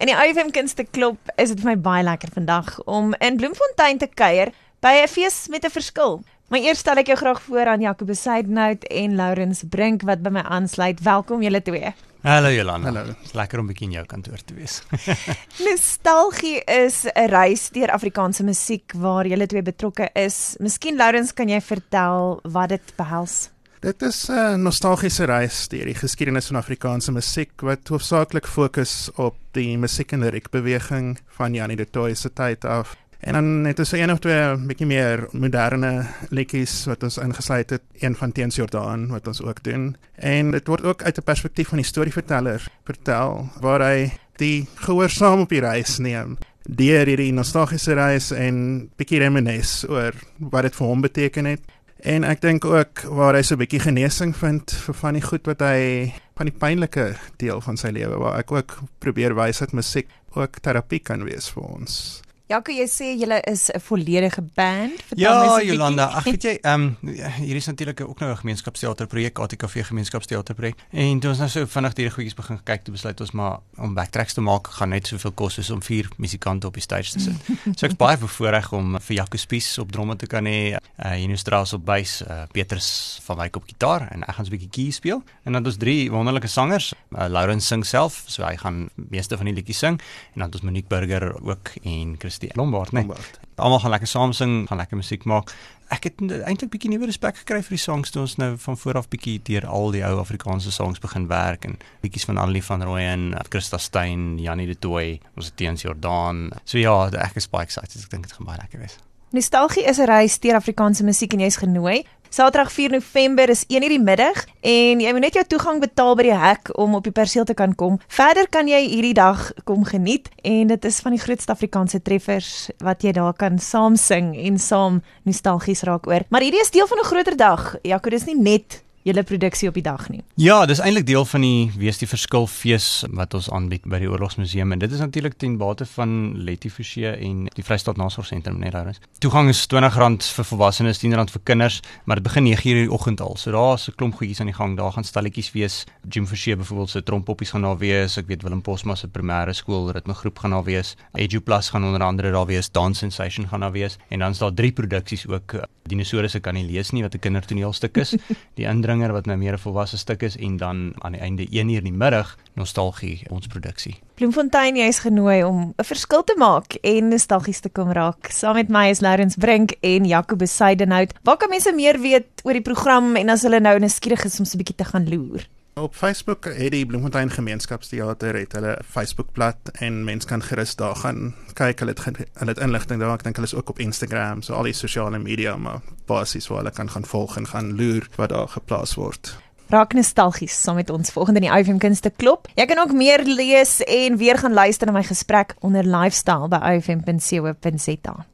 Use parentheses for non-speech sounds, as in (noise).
In die IFM Kunste Klub is dit vir my baie lekker vandag om in Bloemfontein te kuier by 'n fees met 'n verskil. Maar eers stel ek jou graag voor aan Jacobus Seidenhout en Lourens Brink wat by my aansluit. Welkom julle twee. Hallo Jolanda. Hallo. Dis lekker om bietjie in jou kantoor te wees. (laughs) Nostalgie is 'n reis deur Afrikaanse musiek waar julle twee betrokke is. Miskien Lourens, kan jy vertel wat dit behels? Dit is 'n nostalgiese reis deur die geskiedenis van Afrikaanse musiek wat hoofsaaklik fokus op die musiek en liriekbeweging van Janie de Tooy se tyd af. En dan het ons een of twee bietjie meer moderne liedjies wat ons ingesluit het, een van Teens Jordaan wat ons ook doen. En dit word ook uit 'n perspektief van die storieverteller vertel waar hy die gehoor saam op die reis neem deur hierdie nostalgiese reis en bietjie reminis oor wat dit vir hom beteken het. En ek dink ook waar hy so 'n bietjie genesing vind vir van die goed wat hy van die pynlike deel van sy lewe waar ek ook probeer wys dat musiek ook terapie kan wees vir ons. Jaco, jy sê julle is 'n volledige band. Vertel ja. Jolanda, ag weet jy, ehm um, hier is natuurlik ook nou 'n gemeenskapsteaterprojek, ATKV gemeenskapsteaterprojek. En toe ons nou so vinnig hierdie goedjies begin kyk, toe besluit ons maar om backtracks te maak, gaan net soveel kos soos om vier musikante op die stage te sit. (laughs) so ek's baie bevoorreg om vir Jaco Spies op dromme te kan hê, uh Hino Strauss op bass, uh Petrus van Wyk op gitaar en ek gaan 'n bietjie keys speel. En dan het ons drie wonderlike sangers. Uh, Lauren sing self, so hy gaan meeste van die liedjies sing en dan het ons Monique Burger ook en Christie Lombard, né? Nee. Lombard. Almal gaan lekker saam sing, gaan lekker musiek maak. Ek het eintlik bietjie nuwe respek gekry vir die songs toe ons nou van voor af bietjie deur al die ou Afrikaanse songs begin werk en bietjies van Annelie van Rooyen, Christa Steyn, Janie de Tooy, ons het teens Jordaan. So ja, ek is baie excited. Ek dink dit gaan baie lekker wees. Nostalgie is 'n reis deur Afrikaanse musiek en jy's genooi. Saterdag 4 November is 1:00 die middag en jy moet net jou toegang betaal by die hek om op die perseel te kan kom. Verder kan jy hierdie dag kom geniet en dit is van die grootste Afrikaanse treffers wat jy daar kan saam sing en saam nostalgies raak oor. Maar hierdie is deel van 'n groter dag. Jaco, dis nie net julle produksie op die dag nie. Ja, dis eintlik deel van die Wees die Verskil fees wat ons aanbied by die Oorlogsmuseum en dit is natuurlik ten bate van Letty Forsie en die Vrystaat Nasorgsentrum net daar is. Toegang is R20 vir volwassenes, R10 vir kinders, maar dit begin 9:00 die oggend al. So daar's 'n klomp goedjies aan die gang. Daar gaan stalletjies wees. Jim Forsie byvoorbeeld se trompoppies gaan daar wees. Ek weet Willem Posma se primêre skool ritmegroep gaan daar wees. Edu Plus gaan onder andere daar wees. Dance Sensation gaan daar wees en dan is daar drie produksies ook. Dinosaurus se kan nie lees nie wat 'n kindertoneelstuk is. (laughs) Die indringer wat nou meer 'n volwasse stuk is en dan aan die einde 1 uur die middag nostalgie ons produksie. Bloemfontein, jy is genooi om 'n verskil te maak en nostalgies te kom raak. Saam met my is Lourens Brink en Jacobus Seidenhout. Waar kan mense meer weet oor die program en as hulle nou nuuskierig is om so 'n bietjie te gaan loer? Op Facebook het die Bloemfontein Gemeenskapsteater het hulle Facebookblad en mense kan gerus daar gaan kyk. Hulle het hulle het inligting daar. Ek dink hulle is ook op Instagram, so al die sosiale media maar basies waar hulle kan gaan volg en gaan loer wat daar geplaas word. Raak nostalgies saam met ons volgende in die IFM Kunste Klub. Jy kan ook meer lees en weer gaan luister na my gesprek onder lifestyle by ifm.co.za.